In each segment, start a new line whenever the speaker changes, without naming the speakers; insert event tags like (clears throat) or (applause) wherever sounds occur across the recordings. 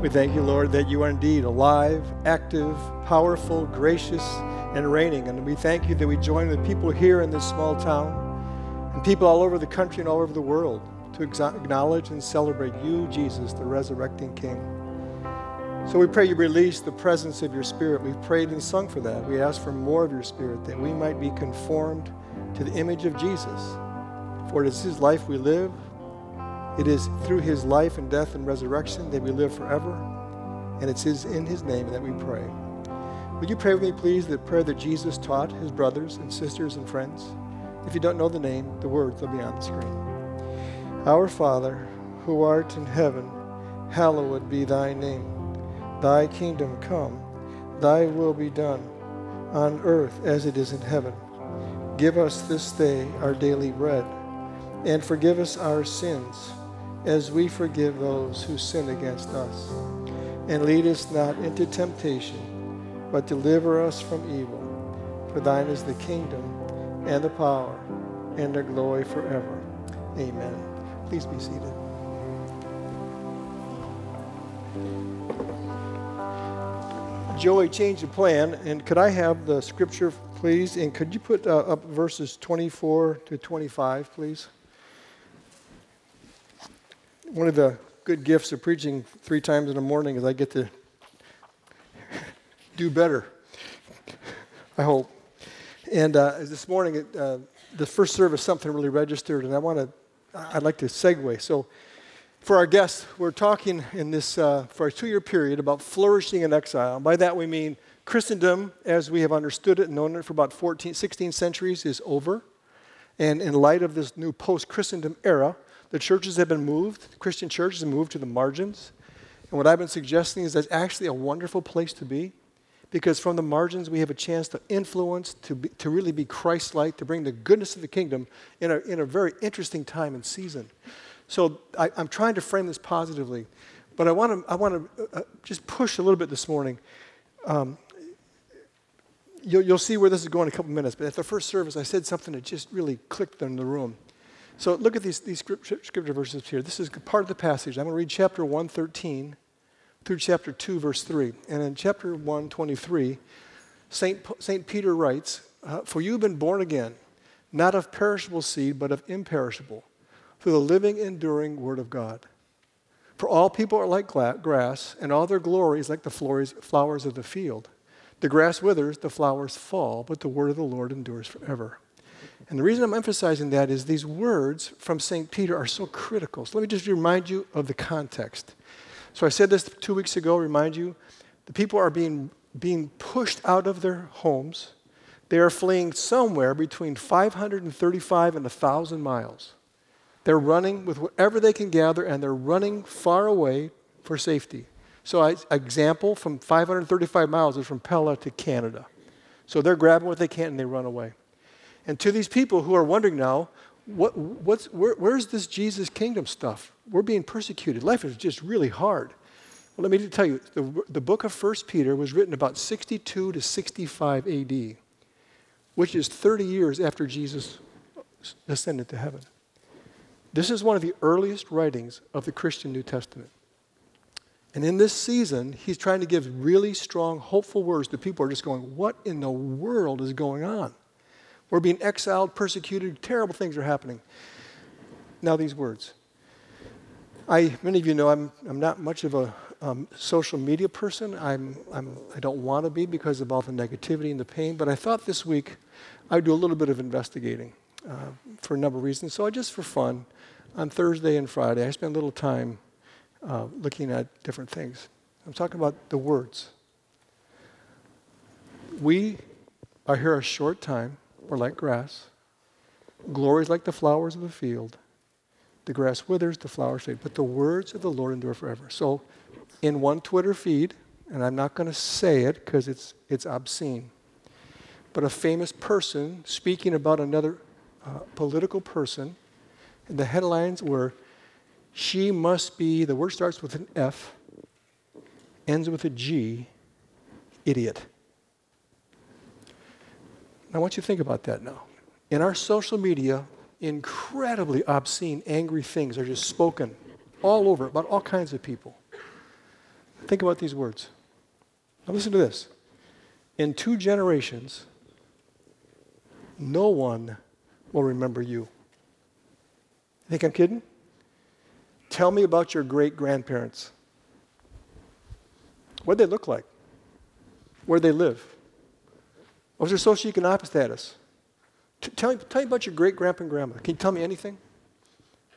We thank you, Lord, that you are indeed alive, active, powerful, gracious, and reigning. And we thank you that we join with people here in this small town and people all over the country and all over the world to acknowledge and celebrate you, Jesus, the resurrecting King. So we pray you release the presence of your Spirit. We've prayed and sung for that. We ask for more of your Spirit that we might be conformed to the image of Jesus. For it is his life we live. It is through his life and death and resurrection that we live forever. And it's his, in his name that we pray. Would you pray with me, please, the prayer that Jesus taught his brothers and sisters and friends? If you don't know the name, the words will be on the screen. Our Father, who art in heaven, hallowed be thy name. Thy kingdom come, thy will be done, on earth as it is in heaven. Give us this day our daily bread, and forgive us our sins, as we forgive those who sin against us. And lead us not into temptation, but deliver us from evil. For thine is the kingdom, and the power, and the glory forever. Amen. Please be seated. Joey changed the plan, and could I have the scripture, please? And could you put uh, up verses 24 to 25, please? One of the good gifts of preaching three times in the morning is I get to do better. I hope. And uh, this morning, uh, the first service, something really registered, and I want to, I'd like to segue. So, for our guests, we're talking in this, uh, for a two year period, about flourishing in exile. And by that we mean Christendom, as we have understood it and known it for about 14, 16 centuries, is over. And in light of this new post Christendom era, the churches have been moved, Christian churches have moved to the margins. And what I've been suggesting is that's actually a wonderful place to be because from the margins we have a chance to influence, to, be, to really be Christ like, to bring the goodness of the kingdom in a, in a very interesting time and season. So I, am trying to frame this positively, but I want to I want to uh, uh, just push a little bit this morning. Um, you'll, you'll see where this is going in a couple minutes, but at the first service, I said something that just really clicked in the room. So look at these, these scripture verses here. This is part of the passage. I'm going to read chapter 113 through chapter 2, verse 3. And in chapter 123, St. St. Peter writes, uh, For you have been born again, not of perishable seed, but of imperishable through the living, enduring Word of God. For all people are like grass, and all their glory is like the flowers of the field. The grass withers, the flowers fall, but the word of the Lord endures forever. And the reason I'm emphasizing that is these words from St. Peter are so critical. So let me just remind you of the context. So I said this two weeks ago, remind you, the people are being, being pushed out of their homes. They are fleeing somewhere between 535 and 1,000 miles. They're running with whatever they can gather, and they're running far away for safety. So, an example from 535 miles is from Pella to Canada. So they're grabbing what they can and they run away. And to these people who are wondering now, what, what's, where, where's this Jesus kingdom stuff? We're being persecuted. Life is just really hard. Well, let me tell you, the, the book of 1 Peter was written about 62 to 65 AD, which is 30 years after Jesus ascended to heaven. This is one of the earliest writings of the Christian New Testament. And in this season, he's trying to give really strong, hopeful words to people who are just going, What in the world is going on? We're being exiled, persecuted, terrible things are happening. Now, these words. I, many of you know I'm, I'm not much of a um, social media person. I'm, I'm, I don't want to be because of all the negativity and the pain, but I thought this week I'd do a little bit of investigating uh, for a number of reasons. So I just for fun, on Thursday and Friday, I spent a little time uh, looking at different things. I'm talking about the words. We are here a short time. We're like grass. Glory is like the flowers of the field. The grass withers, the flowers fade, but the words of the Lord endure forever. So, in one Twitter feed, and I'm not going to say it because it's, it's obscene, but a famous person speaking about another uh, political person and the headlines were She must be, the word starts with an F, ends with a G, idiot. I want you to think about that now. In our social media, incredibly obscene, angry things are just spoken all over about all kinds of people. Think about these words. Now, listen to this. In two generations, no one will remember you. Think I'm kidding? Tell me about your great grandparents. What did they look like? Where did they live? What was their socioeconomic status? T- tell, me, tell me about your great grandpa and grandma. Can you tell me anything?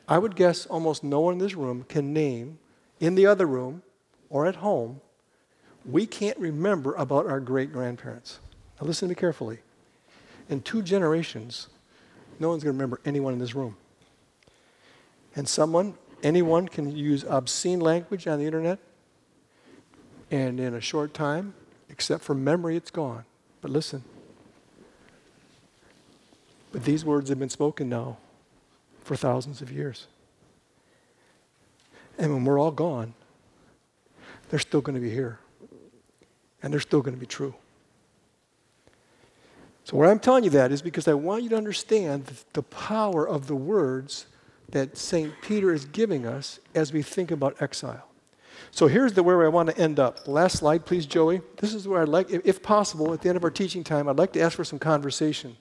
I would guess almost no one in this room can name in the other room or at home, we can't remember about our great grandparents. Now, listen to me carefully. In two generations, no one's going to remember anyone in this room. And someone, anyone, can use obscene language on the internet, and in a short time, except for memory, it's gone. But listen. But these words have been spoken now for thousands of years. And when we're all gone, they're still going to be here. And they're still going to be true. So, why I'm telling you that is because I want you to understand the power of the words that St. Peter is giving us as we think about exile. So here's the where I want to end up. Last slide, please, Joey. This is where I'd like, if possible, at the end of our teaching time, I'd like to ask for some conversation.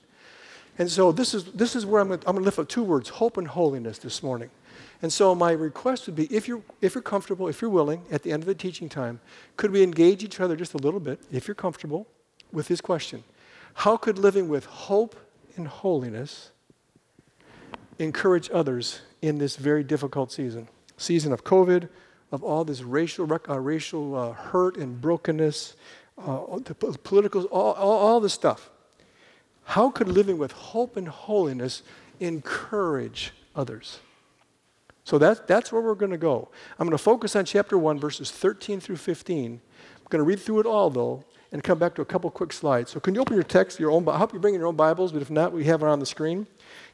And so this is, this is where I'm going, to, lift up two words hope and holiness this morning. And so my request would be if you're, if you're comfortable, if you're willing, at the end of the teaching time, could we engage each other just a little bit, if you're comfortable, with this question How could living with hope and holiness encourage others in this very difficult season? Season of COVID, of all this racial, uh, racial uh, hurt and brokenness, uh, the political, all, all, all this stuff. How could living with hope and holiness encourage others? So that, that's where we're going to go. I'm going to focus on chapter 1, verses 13 through 15. I'm going to read through it all, though, and come back to a couple quick slides. So can you open your text, your own, I hope you bring your own Bibles, but if not, we have it on the screen.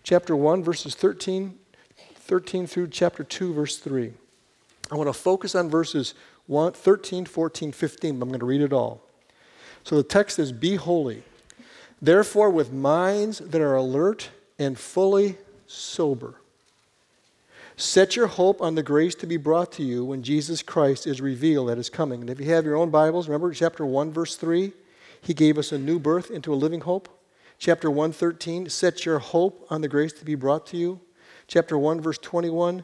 Chapter 1, verses 13, 13 through chapter 2, verse 3. I want to focus on verses 1, 13, 14, 15, but I'm going to read it all. So the text is Be holy. Therefore, with minds that are alert and fully sober, set your hope on the grace to be brought to you when Jesus Christ is revealed at his coming. And if you have your own Bibles, remember chapter 1, verse 3, he gave us a new birth into a living hope. Chapter 113, set your hope on the grace to be brought to you. Chapter 1, verse 21,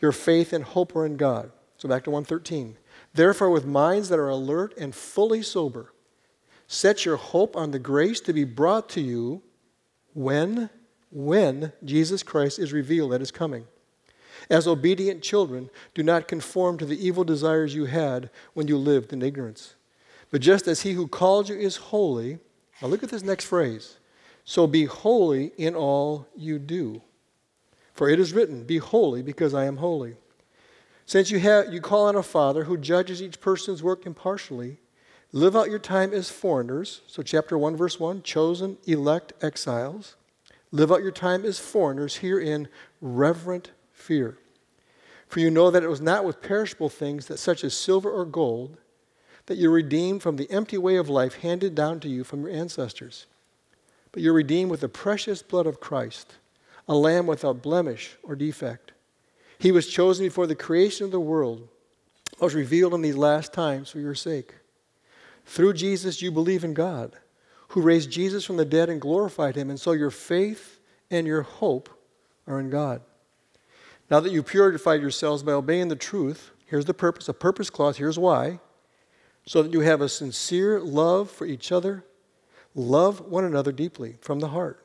your faith and hope are in God. So back to 113. Therefore, with minds that are alert and fully sober, set your hope on the grace to be brought to you when, when Jesus Christ is revealed at his coming. As obedient children, do not conform to the evil desires you had when you lived in ignorance. But just as he who called you is holy, now look at this next phrase. So be holy in all you do. For it is written, Be holy because I am holy. Since you, have, you call on a Father who judges each person's work impartially, live out your time as foreigners. So, chapter 1, verse 1 chosen, elect, exiles. Live out your time as foreigners here in reverent fear. For you know that it was not with perishable things, that such as silver or gold, that you're redeemed from the empty way of life handed down to you from your ancestors. But you're redeemed with the precious blood of Christ a lamb without blemish or defect. He was chosen before the creation of the world, was revealed in these last times for your sake. Through Jesus, you believe in God, who raised Jesus from the dead and glorified him, and so your faith and your hope are in God. Now that you've purified yourselves by obeying the truth, here's the purpose, a purpose clause, here's why. So that you have a sincere love for each other, love one another deeply from the heart.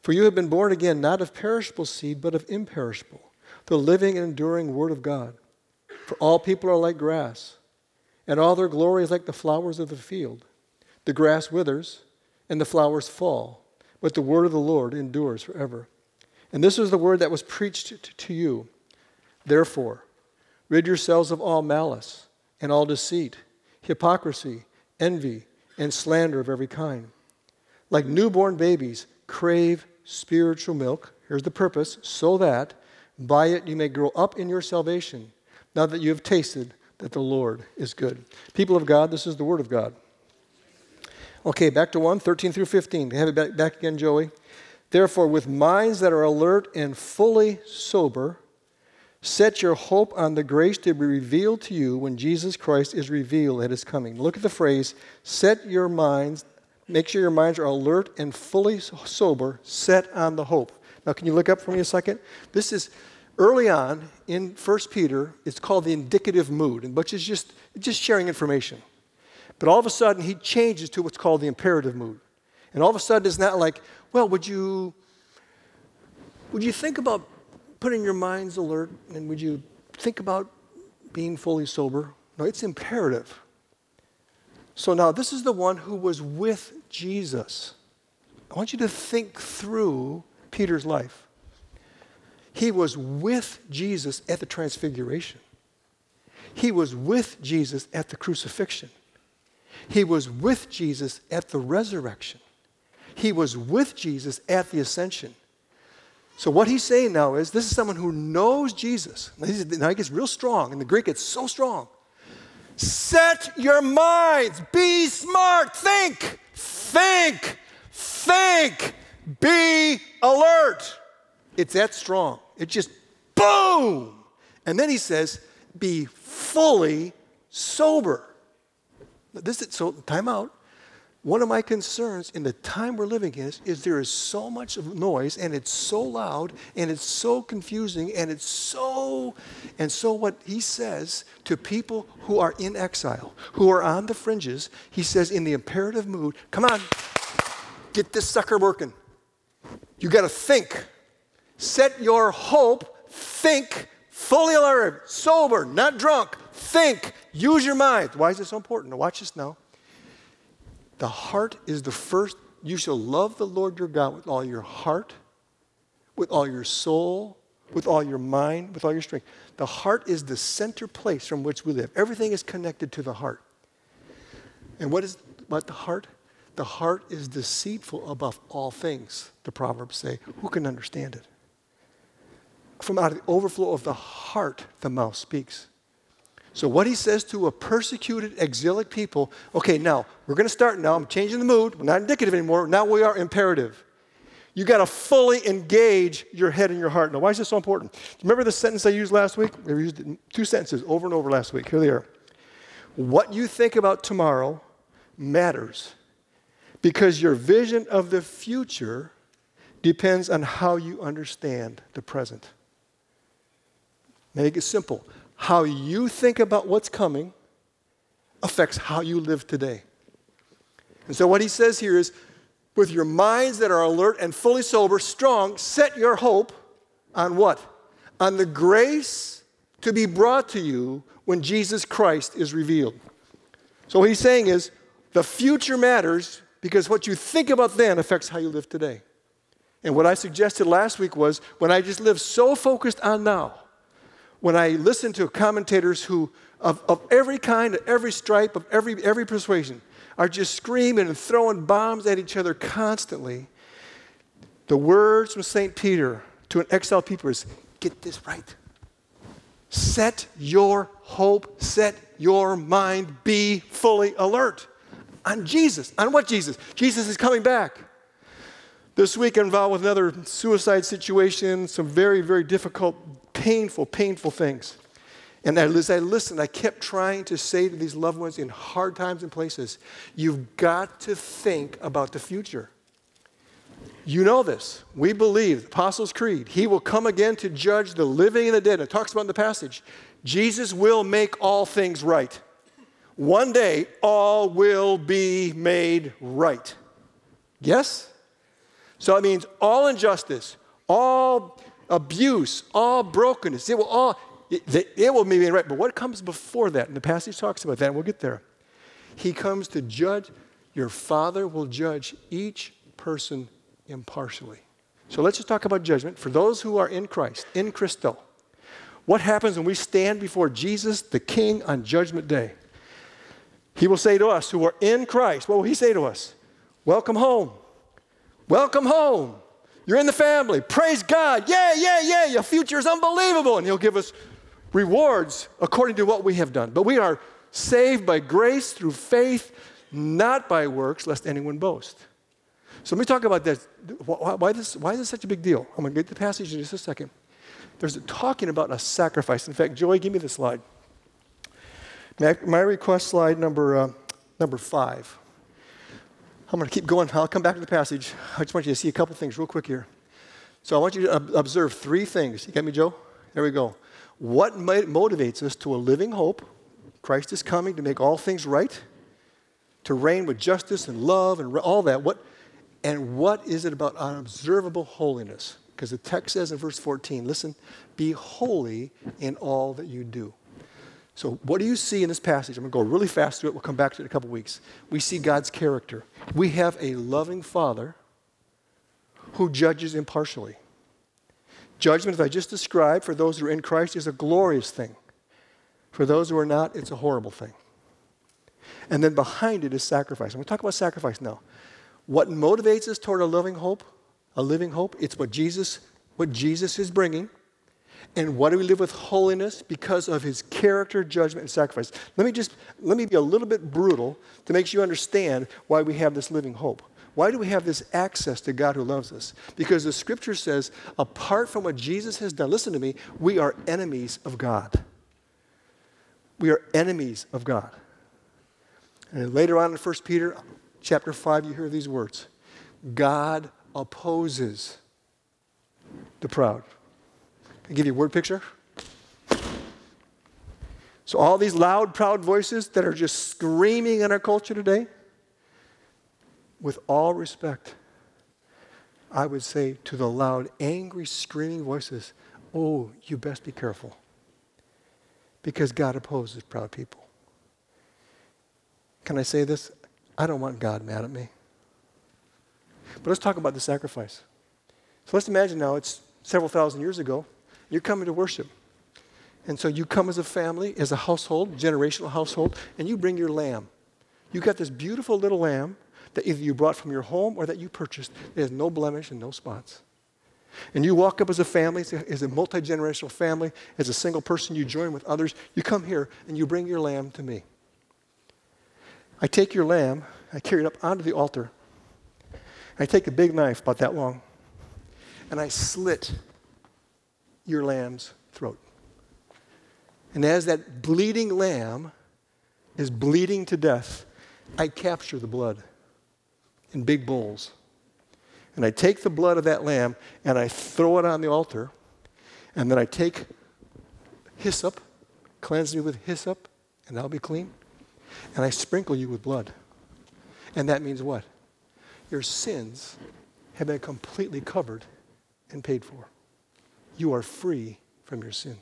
For you have been born again, not of perishable seed, but of imperishable, the living and enduring Word of God. For all people are like grass, and all their glory is like the flowers of the field. The grass withers, and the flowers fall, but the word of the Lord endures forever. And this is the word that was preached to you. Therefore, rid yourselves of all malice, and all deceit, hypocrisy, envy, and slander of every kind. Like newborn babies, crave spiritual milk. Here's the purpose so that by it you may grow up in your salvation, now that you have tasted that the Lord is good. People of God, this is the Word of God. Okay, back to 1, 13 through 15. Have it back, back again, Joey. Therefore, with minds that are alert and fully sober, Set your hope on the grace to be revealed to you when Jesus Christ is revealed at his coming. Look at the phrase, set your minds, make sure your minds are alert and fully sober, set on the hope. Now, can you look up for me a second? This is early on in 1 Peter, it's called the indicative mood, which is just, just sharing information. But all of a sudden, he changes to what's called the imperative mood. And all of a sudden, it's not like, well, would you, would you think about putting your minds alert and would you think about being fully sober? No, it's imperative. So now, this is the one who was with Jesus. I want you to think through Peter's life. He was with Jesus at the transfiguration. He was with Jesus at the crucifixion. He was with Jesus at the resurrection. He was with Jesus at the ascension. So, what he's saying now is this is someone who knows Jesus. Now, he gets real strong. and the Greek, gets so strong. Set your minds, be smart, think, think, think, be alert. It's that strong. It just boom. And then he says, be fully sober. This is so time out. One of my concerns in the time we're living in is, is there is so much noise and it's so loud and it's so confusing and it's so and so what he says to people who are in exile, who are on the fringes, he says in the imperative mood, come on, get this sucker working. You got to think. Set your hope, think, fully alert, sober, not drunk. Think, use your mind. Why is this so important? Watch this now. The heart is the first. You shall love the Lord your God with all your heart, with all your soul, with all your mind, with all your strength. The heart is the center place from which we live. Everything is connected to the heart. And what is what the heart? The heart is deceitful above all things, the Proverbs say. Who can understand it? From out of the overflow of the heart, the mouth speaks. So, what he says to a persecuted, exilic people okay, now we're going to start now. I'm changing the mood. We're not indicative anymore. Now we are imperative. You got to fully engage your head and your heart. Now, why is this so important? Remember the sentence I used last week? I used two sentences over and over last week. Here they are. What you think about tomorrow matters because your vision of the future depends on how you understand the present. Make it simple how you think about what's coming affects how you live today. And so, what he says here is with your minds that are alert and fully sober, strong, set your hope on what? On the grace to be brought to you when Jesus Christ is revealed. So, what he's saying is the future matters because what you think about then affects how you live today. And what I suggested last week was when I just live so focused on now, when I listen to commentators who, of, of every kind, of every stripe, of every, every persuasion, are just screaming and throwing bombs at each other constantly, the words from St. Peter to an exiled people is get this right. Set your hope, set your mind, be fully alert on Jesus. On what Jesus? Jesus is coming back. This week, I'm involved with another suicide situation, some very, very difficult painful, painful things. And as I listened, I kept trying to say to these loved ones in hard times and places, you've got to think about the future. You know this. We believe, the Apostles' Creed, He will come again to judge the living and the dead. It talks about in the passage. Jesus will make all things right. One day, all will be made right. Yes? So it means all injustice, all abuse, all brokenness. It will all, it, it will be right. But what comes before that? And the passage talks about that, and we'll get there. He comes to judge. Your Father will judge each person impartially. So let's just talk about judgment. For those who are in Christ, in Christo, what happens when we stand before Jesus, the King, on Judgment Day? He will say to us who are in Christ, what will He say to us? Welcome home. Welcome home. You're in the family. Praise God. Yeah, yeah, yeah. Your future is unbelievable. And He'll give us rewards according to what we have done. But we are saved by grace through faith, not by works, lest anyone boast. So let me talk about this. Why, this. why is this such a big deal? I'm going to get the passage in just a second. there's a, talking about a sacrifice. In fact, Joey, give me the slide. My, my request slide number, uh, number five. I'm going to keep going. I'll come back to the passage. I just want you to see a couple things real quick here. So I want you to observe three things. You got me, Joe? There we go. What motivates us to a living hope? Christ is coming to make all things right, to reign with justice and love and all that. What, and what is it about unobservable holiness? Because the text says in verse 14, listen, be holy in all that you do. So, what do you see in this passage? I'm going to go really fast through it. We'll come back to it in a couple weeks. We see God's character. We have a loving Father who judges impartially. Judgment, as I just described, for those who are in Christ is a glorious thing. For those who are not, it's a horrible thing. And then behind it is sacrifice. I'm going to talk about sacrifice now. What motivates us toward a living hope? A living hope. It's what Jesus, what Jesus is bringing. And why do we live with holiness? Because of his character, judgment, and sacrifice. Let me just let me be a little bit brutal to make sure you understand why we have this living hope. Why do we have this access to God who loves us? Because the scripture says, apart from what Jesus has done, listen to me, we are enemies of God. We are enemies of God. And later on in 1 Peter chapter 5, you hear these words God opposes the proud. I give you a word picture? So, all these loud, proud voices that are just screaming in our culture today, with all respect, I would say to the loud, angry, screaming voices, oh, you best be careful. Because God opposes proud people. Can I say this? I don't want God mad at me. But let's talk about the sacrifice. So let's imagine now it's several thousand years ago. You're coming to worship. And so you come as a family, as a household, generational household, and you bring your lamb. You got this beautiful little lamb that either you brought from your home or that you purchased. It has no blemish and no spots. And you walk up as a family, as a multi generational family, as a single person, you join with others. You come here and you bring your lamb to me. I take your lamb, I carry it up onto the altar. I take a big knife, about that long, and I slit your lamb's throat. And as that bleeding lamb is bleeding to death, I capture the blood in big bowls. And I take the blood of that lamb and I throw it on the altar. And then I take hyssop, cleanse me with hyssop, and I'll be clean. And I sprinkle you with blood. And that means what? Your sins have been completely covered and paid for. You are free from your sin.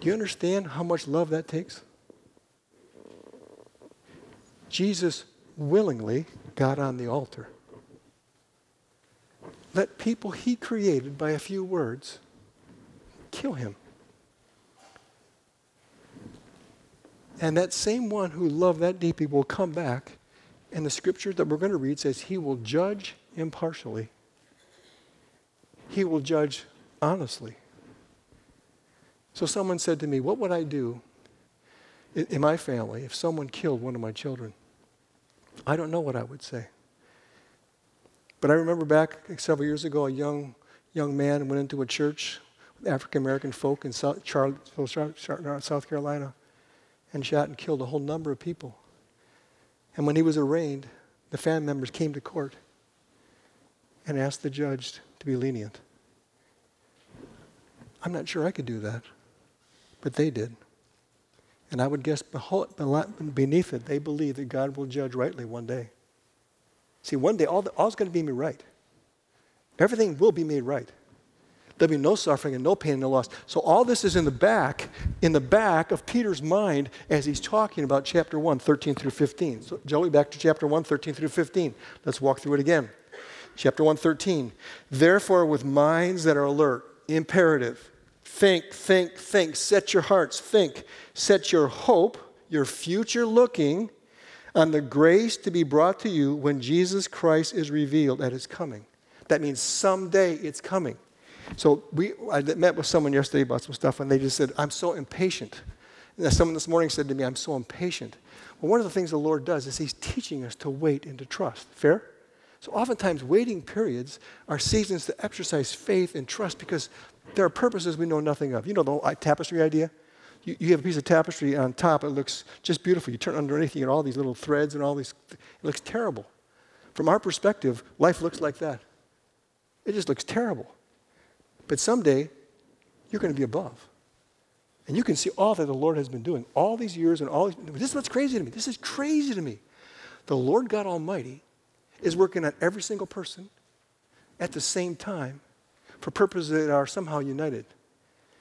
Do you understand how much love that takes? Jesus willingly got on the altar. Let people he created by a few words kill him. And that same one who loved that deeply will come back. And the scripture that we're going to read says he will judge impartially, he will judge honestly. So someone said to me, What would I do in my family if someone killed one of my children? I don't know what I would say. But I remember back several years ago, a young, young man went into a church with African American folk in South, Charlottesville, South Carolina, and shot and killed a whole number of people. And when he was arraigned, the family members came to court and asked the judge to be lenient. I'm not sure I could do that, but they did. And I would guess beneath it, they believe that God will judge rightly one day. See, one day, all the, all's going to be made right. Everything will be made right. There'll be no suffering and no pain and no loss. So all this is in the back, in the back of Peter's mind as he's talking about chapter 1, 13 through 15. So Joey, back to chapter 1, 13 through 15. Let's walk through it again. Chapter 1, 13. Therefore, with minds that are alert, imperative, Think, think, think. Set your hearts, think. Set your hope, your future looking, on the grace to be brought to you when Jesus Christ is revealed at his coming. That means someday it's coming. So we, I met with someone yesterday about some stuff, and they just said, I'm so impatient. And someone this morning said to me, I'm so impatient. Well, one of the things the Lord does is He's teaching us to wait and to trust. Fair? So oftentimes, waiting periods are seasons to exercise faith and trust because there are purposes we know nothing of. You know the whole uh, tapestry idea? You, you have a piece of tapestry on top, it looks just beautiful. You turn underneath, you get all these little threads and all these, it looks terrible. From our perspective, life looks like that. It just looks terrible. But someday, you're going to be above. And you can see all that the Lord has been doing all these years and all these. This is what's crazy to me. This is crazy to me. The Lord God Almighty is working on every single person at the same time for purposes that are somehow united.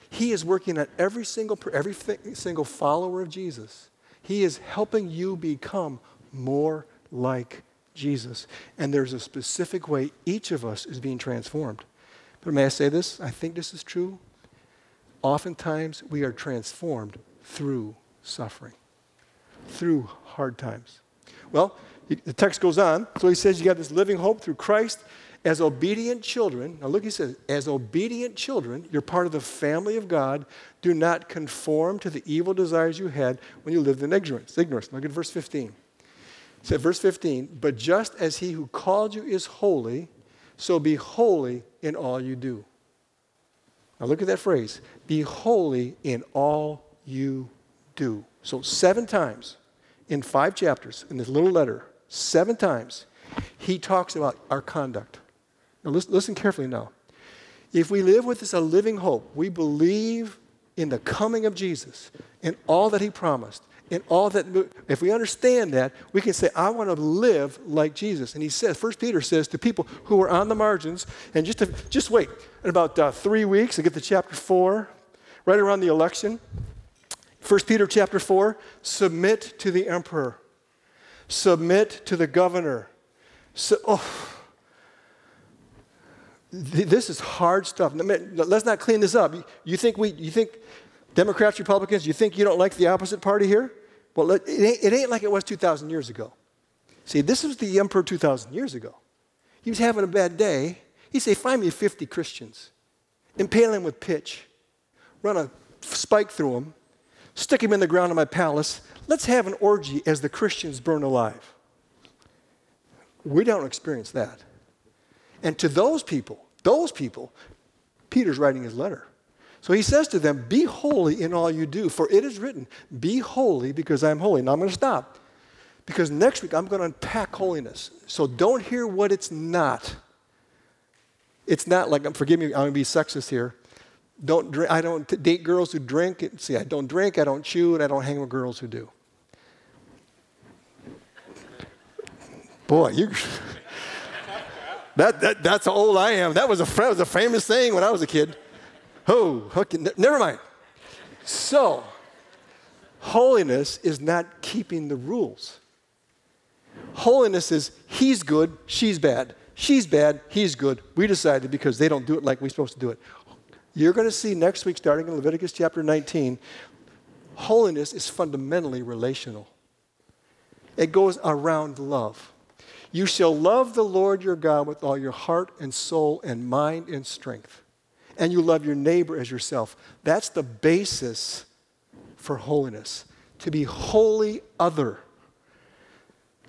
He is working on every single, every single follower of Jesus. He is helping you become more like Jesus. And there's a specific way each of us is being transformed. But may I say this? I think this is true. Oftentimes, we are transformed through suffering, through hard times. Well, the text goes on. So he says, You got this living hope through Christ as obedient children. Now, look, he says, As obedient children, you're part of the family of God. Do not conform to the evil desires you had when you lived in ignorance. ignorance. Look at verse 15. It said, verse 15, But just as he who called you is holy, so be holy in all you do. Now, look at that phrase be holy in all you do. So, seven times in five chapters in this little letter, seven times, he talks about our conduct. Now, listen, listen carefully now. If we live with this a living hope, we believe in the coming of Jesus and all that he promised, and all that, if we understand that, we can say, I want to live like Jesus. And he says, First Peter says to people who are on the margins, and just, to, just wait, in about uh, three weeks, I get to chapter four, right around the election. First Peter chapter 4, submit to the emperor. Submit to the governor. So, oh, this is hard stuff. Let's not clean this up. You think we, you think Democrats, Republicans, you think you don't like the opposite party here? Well, it ain't, it ain't like it was 2,000 years ago. See, this was the emperor 2,000 years ago. He was having a bad day. He'd say, Find me 50 Christians, impale him with pitch, run a spike through him, stick him in the ground in my palace. Let's have an orgy as the Christians burn alive. We don't experience that. And to those people, those people, Peter's writing his letter. So he says to them, Be holy in all you do, for it is written, Be holy because I am holy. Now I'm going to stop because next week I'm going to unpack holiness. So don't hear what it's not. It's not like, um, forgive me, I'm going to be sexist here don't drink, I don't date girls who drink. See, I don't drink, I don't chew, and I don't hang with girls who do. Boy, you. (laughs) that, that, that's how old I am. That was, a, that was a famous saying when I was a kid. Oh, okay, never mind. So, holiness is not keeping the rules. Holiness is he's good, she's bad. She's bad, he's good. We decided because they don't do it like we're supposed to do it. You're going to see next week, starting in Leviticus chapter 19, holiness is fundamentally relational. It goes around love. You shall love the Lord your God with all your heart and soul and mind and strength. And you love your neighbor as yourself. That's the basis for holiness. To be wholly other.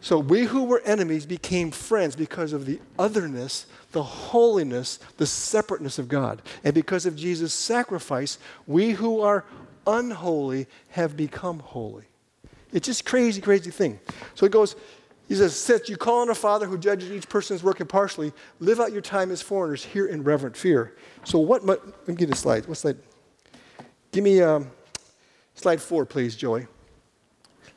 So we who were enemies became friends because of the otherness, the holiness, the separateness of God. And because of Jesus' sacrifice, we who are unholy have become holy. It's just crazy, crazy thing. So it goes, he says, Since you call on a father who judges each person's work impartially, live out your time as foreigners here in reverent fear. So what, let me get a slide. What slide? Give me um, slide four, please, Joey.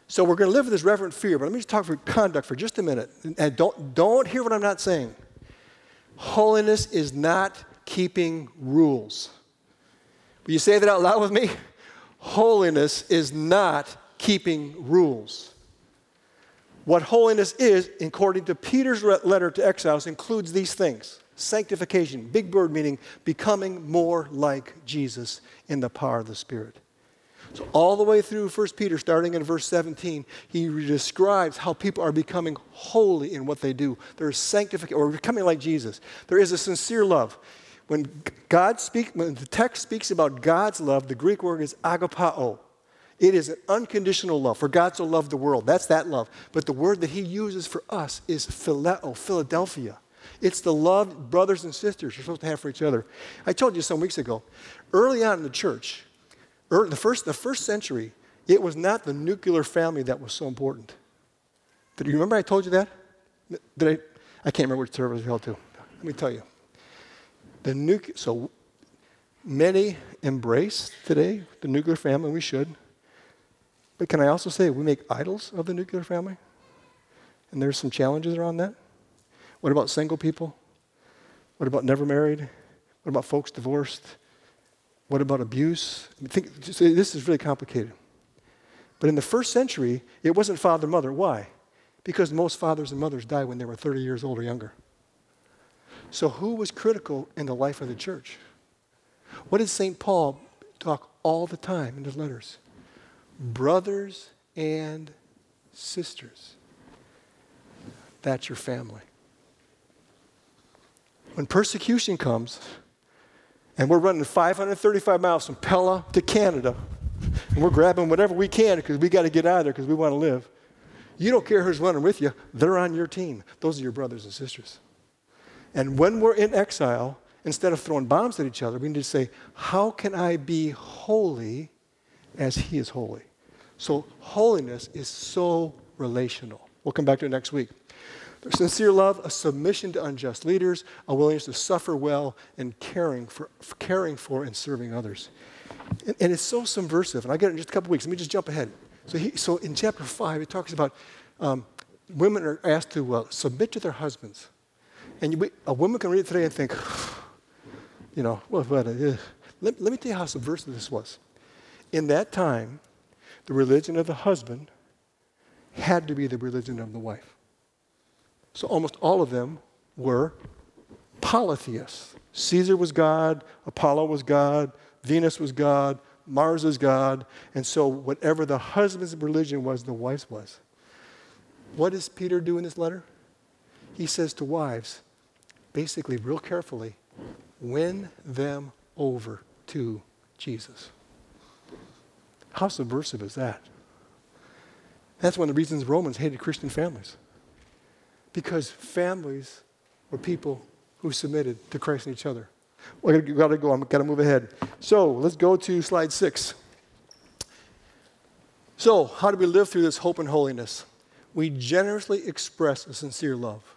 So we're going to live with this reverent fear, but let me just talk for conduct for just a minute. And don't, don't hear what I'm not saying. Holiness is not keeping rules. Will you say that out loud with me? Holiness is not keeping rules. What holiness is, according to Peter's letter to exiles, includes these things sanctification, big word meaning becoming more like Jesus in the power of the Spirit. So, all the way through 1 Peter, starting in verse 17, he describes how people are becoming holy in what they do. There's sanctification, or becoming like Jesus. There is a sincere love. When God speaks, when the text speaks about God's love, the Greek word is agapao. It is an unconditional love. For God so loved the world. That's that love. But the word that he uses for us is phileo, Philadelphia. It's the love brothers and sisters are supposed to have for each other. I told you some weeks ago, early on in the church, the, first, the first century, it was not the nuclear family that was so important. Did you remember I told you that? Did I? I can't remember which service I held to. Let me tell you. The nuclear, so many embrace today the nuclear family, we should. But can I also say we make idols of the nuclear family? And there's some challenges around that. What about single people? What about never married? What about folks divorced? What about abuse? I think, this is really complicated. But in the first century, it wasn't father mother. Why? Because most fathers and mothers died when they were 30 years old or younger. So, who was critical in the life of the church? What did St. Paul talk all the time in his letters? Brothers and sisters. That's your family. When persecution comes, and we're running 535 miles from Pella to Canada, and we're grabbing whatever we can because we got to get out of there because we want to live. You don't care who's running with you, they're on your team. Those are your brothers and sisters. And when we're in exile, instead of throwing bombs at each other, we need to say, How can I be holy as He is holy? So holiness is so relational. We'll come back to it next week. Sincere love, a submission to unjust leaders, a willingness to suffer well, and caring for, for caring for and serving others. And, and, it's so subversive. And I get it in just a couple weeks. Let me just jump ahead. So, he, so in chapter 5, it talks about um, women are asked to uh, submit to their husbands. And you, a woman can read it today and think, (sighs) you know, well, what, uh, let, let me tell you how subversive this was. In that time, the religion of the husband had to be the religion of the wife. So almost all of them were polytheists. Caesar was God, Apollo was God, Venus was God, Mars was God, and so whatever the husband's religion was, the wife's was. What does Peter do in this letter? He says to wives, basically, real carefully, win them over to Jesus. How subversive is that? That's one of the reasons Romans hated Christian families. Because families were people who submitted to Christ and each other. We've got to go. I've got to move ahead. So let's go to slide six. So, how do we live through this hope and holiness? We generously express a sincere love.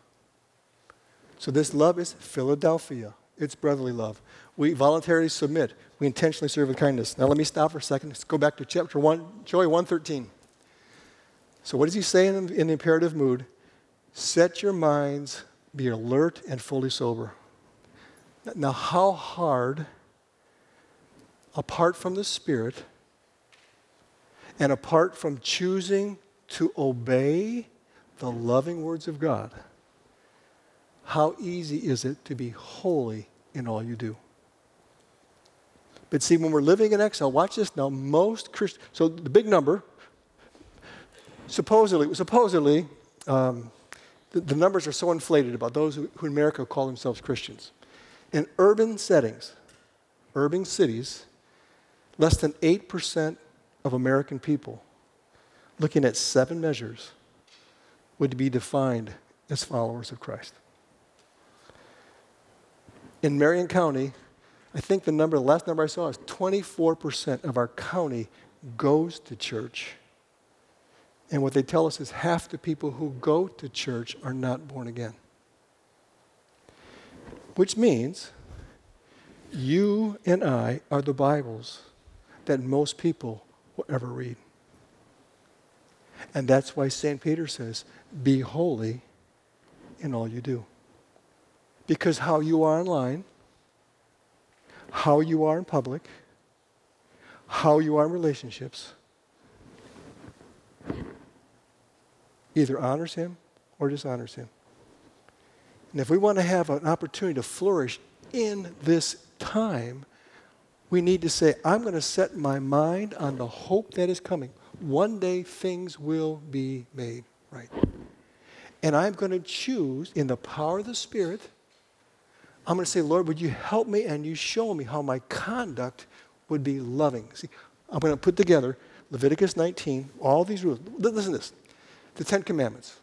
So, this love is Philadelphia, it's brotherly love. We voluntarily submit. We intentionally serve with kindness. Now let me stop for a second. Let's go back to chapter 1, Joey 113. So what does he say in, in the imperative mood? Set your minds, be alert and fully sober. Now, how hard, apart from the Spirit, and apart from choosing to obey the loving words of God, how easy is it to be holy in all you do? But see, when we're living in exile, watch this now, most Christians, so the big number, supposedly, supposedly um, the, the, numbers are so inflated about those who, who in America call themselves Christians. In urban settings, urban cities, less than 8% of American people, looking at seven measures, would be defined as followers of Christ. In Marion County, I think the number, the last number I saw is 24% of our county goes to church. And what they tell us is half the people who go to church are not born again. Which means you and I are the Bibles that most people will ever read. And that's why St. Peter says, Be holy in all you do. Because how you are online, how you are in public, how you are in relationships, either honors him or dishonors him. And if we want to have an opportunity to flourish in this time, we need to say, I'm going to set my mind on the hope that is coming. One day things will be made right. And I'm going to choose in the power of the Spirit I'm going to say, Lord, would you help me and you show me how my conduct would be loving? See, I'm going to put together Leviticus 19, all these rules. Listen to this the Ten Commandments.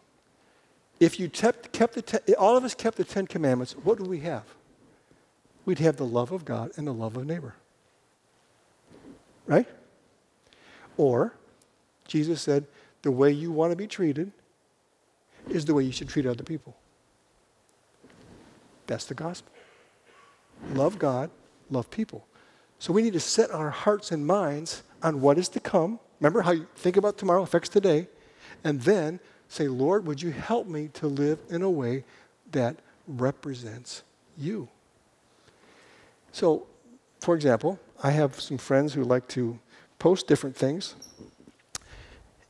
If you kept, kept the ten, all of us kept the Ten Commandments, what would we have? We'd have the love of God and the love of neighbor. Right? Or, Jesus said, the way you want to be treated is the way you should treat other people. That's the gospel. Love God, love people. So we need to set our hearts and minds on what is to come. Remember how you think about tomorrow affects today. And then say, Lord, would you help me to live in a way that represents you? So, for example, I have some friends who like to post different things.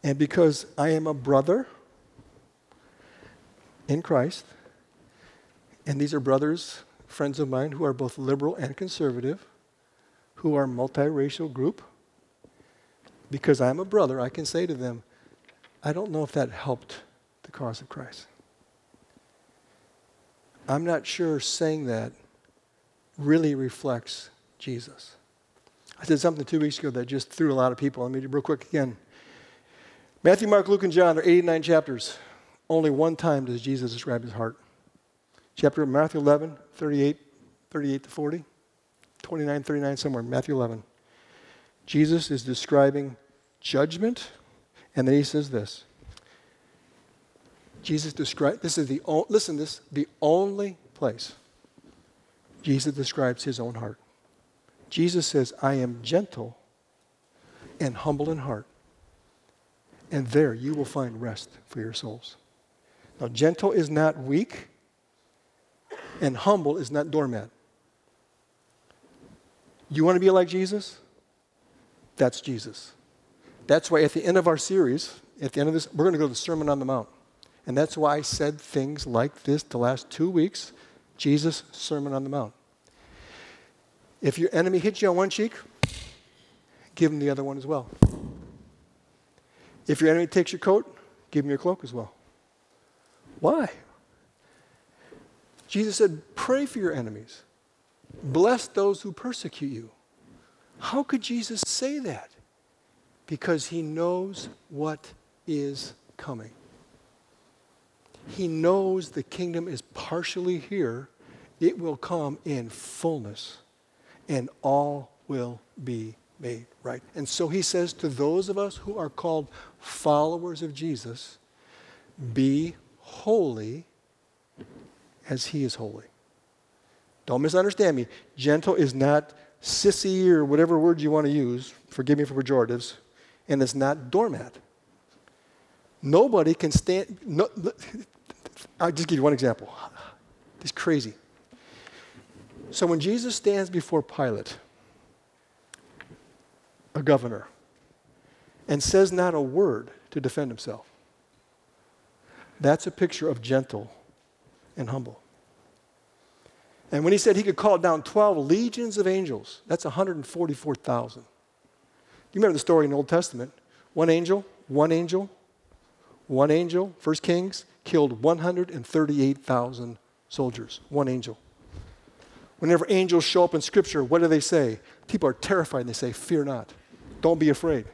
And because I am a brother in Christ, and these are brothers, friends of mine, who are both liberal and conservative, who are multiracial group, because I'm a brother, I can say to them, I don't know if that helped the cause of Christ. I'm not sure saying that really reflects Jesus. I said something two weeks ago that just threw a lot of people. Let me do real quick again. Matthew, Mark, Luke, and John are 89 chapters. Only one time does Jesus describe his heart. Chapter Matthew 11, 38, 38 to 40, 29, 39, somewhere, Matthew 11. Jesus is describing judgment, and then he says this. Jesus describes, this is the, listen this, the only place Jesus describes his own heart. Jesus says, I am gentle and humble in heart, and there you will find rest for your souls. Now, gentle is not weak, and humble is not doormat. You want to be like Jesus? That's Jesus. That's why at the end of our series, at the end of this, we're going to go to the Sermon on the Mount. And that's why I said things like this the last two weeks Jesus' Sermon on the Mount. If your enemy hits you on one cheek, give him the other one as well. If your enemy takes your coat, give him your cloak as well. Why? Jesus said, Pray for your enemies, bless those who persecute you. How could Jesus say that? Because he knows what is coming. He knows the kingdom is partially here, it will come in fullness, and all will be made right. And so he says to those of us who are called followers of Jesus, be holy as he is holy. Don't misunderstand me. Gentle is not sissy or whatever word you want to use. Forgive me for pejoratives. And it's not doormat. Nobody can stand. No, I'll just give you one example. It's crazy. So when Jesus stands before Pilate, a governor, and says not a word to defend himself, that's a picture of gentle and humble. And when he said he could call down 12 legions of angels, that's 144,000. You remember the story in the Old Testament? One angel, one angel, one angel, First Kings, killed 138,000 soldiers. One angel. Whenever angels show up in Scripture, what do they say? People are terrified and they say, Fear not. Don't be afraid.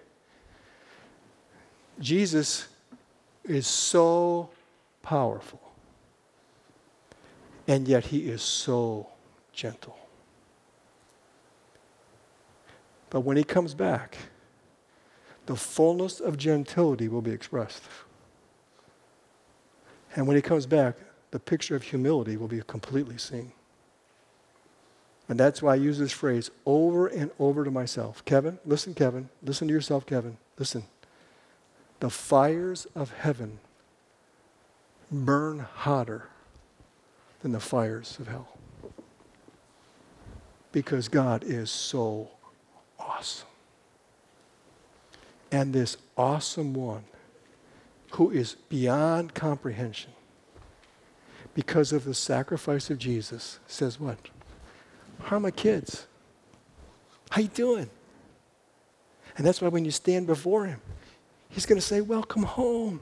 Jesus is so powerful and yet he is so gentle. But when he comes back, the fullness of gentility will be expressed. And when he comes back, the picture of humility will be completely seen. And that's why I use this phrase over and over to myself. Kevin, listen, Kevin. Listen to yourself, Kevin. Listen. The fires of heaven burn hotter than the fires of hell. Because God is so awesome. And this awesome one, who is beyond comprehension, because of the sacrifice of Jesus, says what? How are my kids? How you doing? And that's why when you stand before him, he's going to say, Welcome home.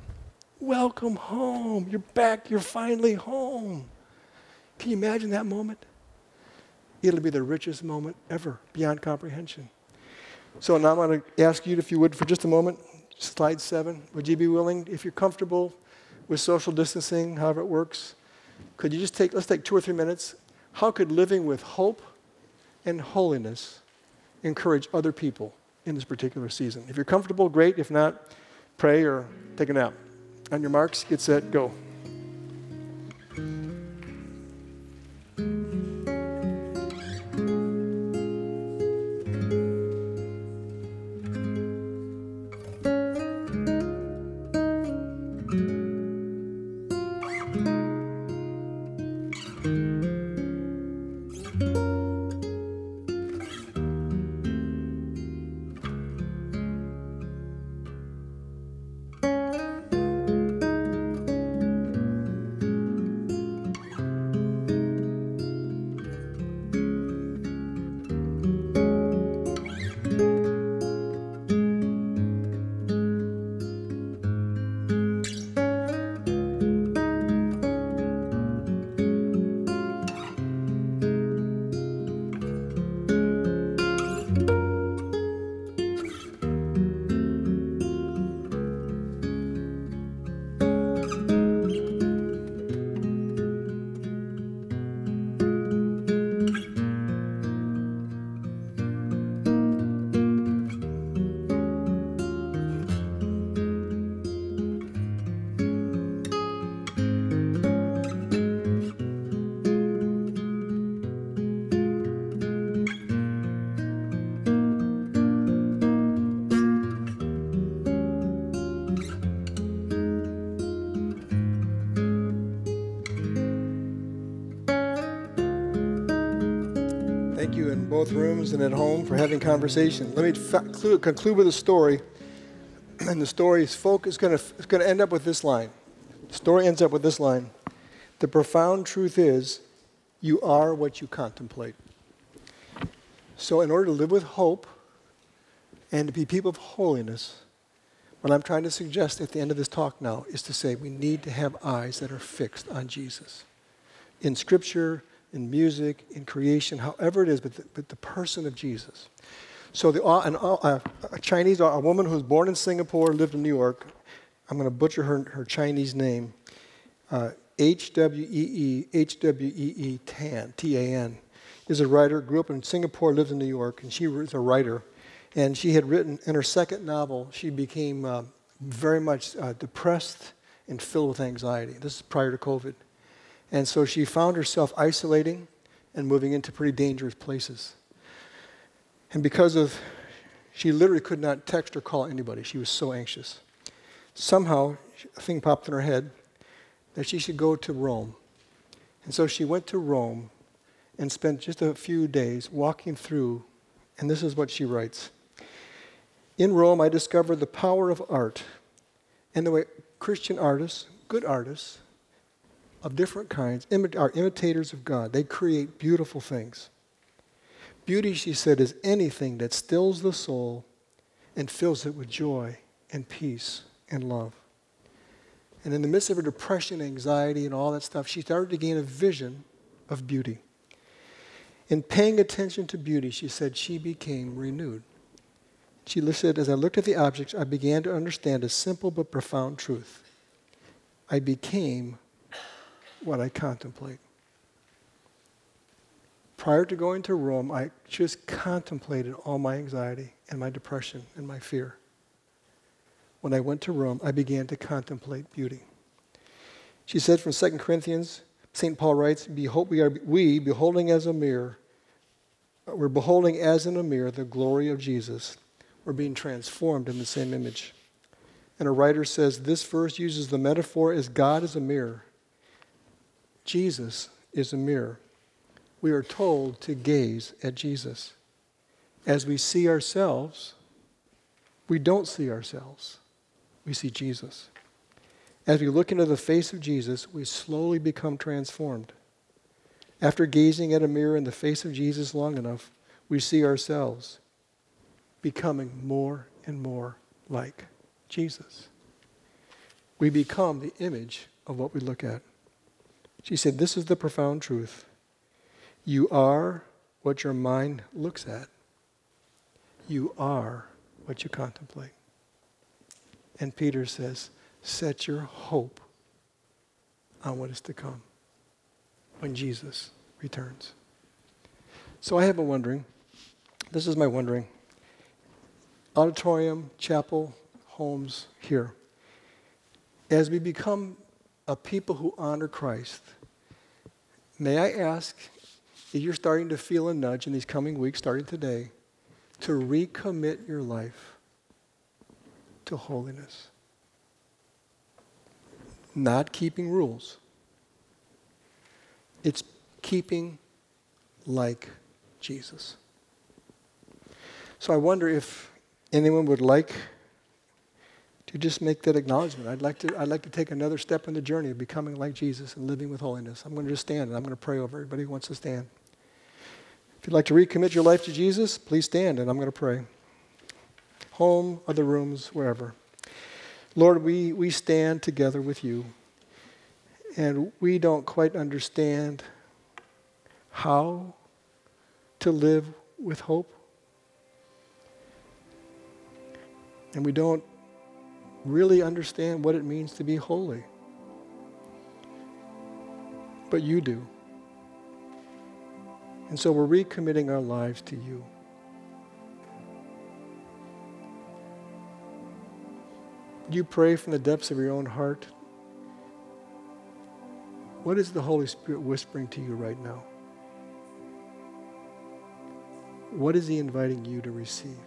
Welcome home. You're back. You're finally home. Can you imagine that moment? It'll be the richest moment ever, beyond comprehension. So now I'm going to ask you, if you would, for just a moment, slide seven. Would you be willing, if you're comfortable with social distancing, however it works, could you just take, let's take two or three minutes. How could living with hope and holiness encourage other people in this particular season? If you're comfortable, great. If not, pray or take a nap. On your marks, get set, go. Both rooms and at home for having conversation. Let me fa- conclude with a story. (clears throat) And the story's focus is going to end up with this line. The story ends up with this line. The profound truth is, you are what you contemplate. So, in order to live with hope and to be people of holiness, what I'm trying to suggest at the end of this talk now is to say we need to have eyes that are fixed on Jesus. In Scripture, in music, in creation, however it is, but the, but the person of Jesus. So the, uh, an, uh, a Chinese, a woman who was born in Singapore, lived in New York. I'm going to butcher her, her Chinese name. Uh, H W E E H W E E Tan T A N is a writer. Grew up in Singapore, lives in New York, and she was a writer. And she had written in her second novel. She became uh, very much uh, depressed and filled with anxiety. This is prior to COVID. And so she found herself isolating and moving into pretty dangerous places. And because of, she literally could not text or call anybody. She was so anxious. Somehow, a thing popped in her head that she should go to Rome. And so she went to Rome and spent just a few days walking through, and this is what she writes. In Rome, I discovered the power of art and the way Christian artists, good artists, of different kinds are imitators of God. They create beautiful things. Beauty, she said, is anything that stills the soul and fills it with joy and peace and love. And in the midst of her depression, anxiety, and all that stuff, she started to gain a vision of beauty. In paying attention to beauty, she said she became renewed. She said, As I looked at the objects, I began to understand a simple but profound truth. I became what I contemplate. Prior to going to Rome, I just contemplated all my anxiety and my depression and my fear. When I went to Rome, I began to contemplate beauty. She said from 2 Corinthians, St. Paul writes, Behold, we are we beholding as a mirror, we're beholding as in a mirror the glory of Jesus. We're being transformed in the same image. And a writer says this verse uses the metaphor as God is a mirror. Jesus is a mirror. We are told to gaze at Jesus. As we see ourselves, we don't see ourselves, we see Jesus. As we look into the face of Jesus, we slowly become transformed. After gazing at a mirror in the face of Jesus long enough, we see ourselves becoming more and more like Jesus. We become the image of what we look at. She said, This is the profound truth. You are what your mind looks at. You are what you contemplate. And Peter says, Set your hope on what is to come when Jesus returns. So I have a wondering. This is my wondering. Auditorium, chapel, homes here. As we become a people who honor Christ, may I ask if you're starting to feel a nudge in these coming weeks, starting today, to recommit your life to holiness? Not keeping rules, it's keeping like Jesus. So I wonder if anyone would like to just make that acknowledgement. I'd like to, I'd like to take another step in the journey of becoming like Jesus and living with holiness. I'm going to just stand and I'm going to pray over everybody who wants to stand. If you'd like to recommit your life to Jesus, please stand and I'm going to pray. Home, other rooms, wherever. Lord, we, we stand together with you and we don't quite understand how to live with hope. And we don't really understand what it means to be holy. But you do. And so we're recommitting our lives to you. You pray from the depths of your own heart. What is the Holy Spirit whispering to you right now? What is He inviting you to receive?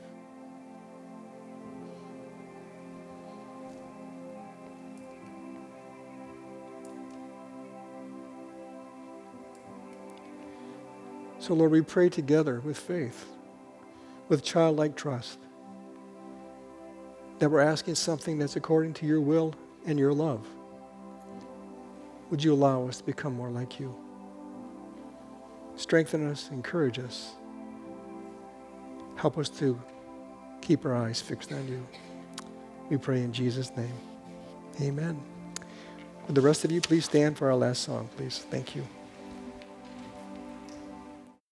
So, Lord, we pray together with faith, with childlike trust, that we're asking something that's according to your will and your love. Would you allow us to become more like you? Strengthen us, encourage us. Help us to keep our eyes fixed on you. We pray in Jesus' name. Amen. Would the rest of you please stand for our last song, please? Thank you.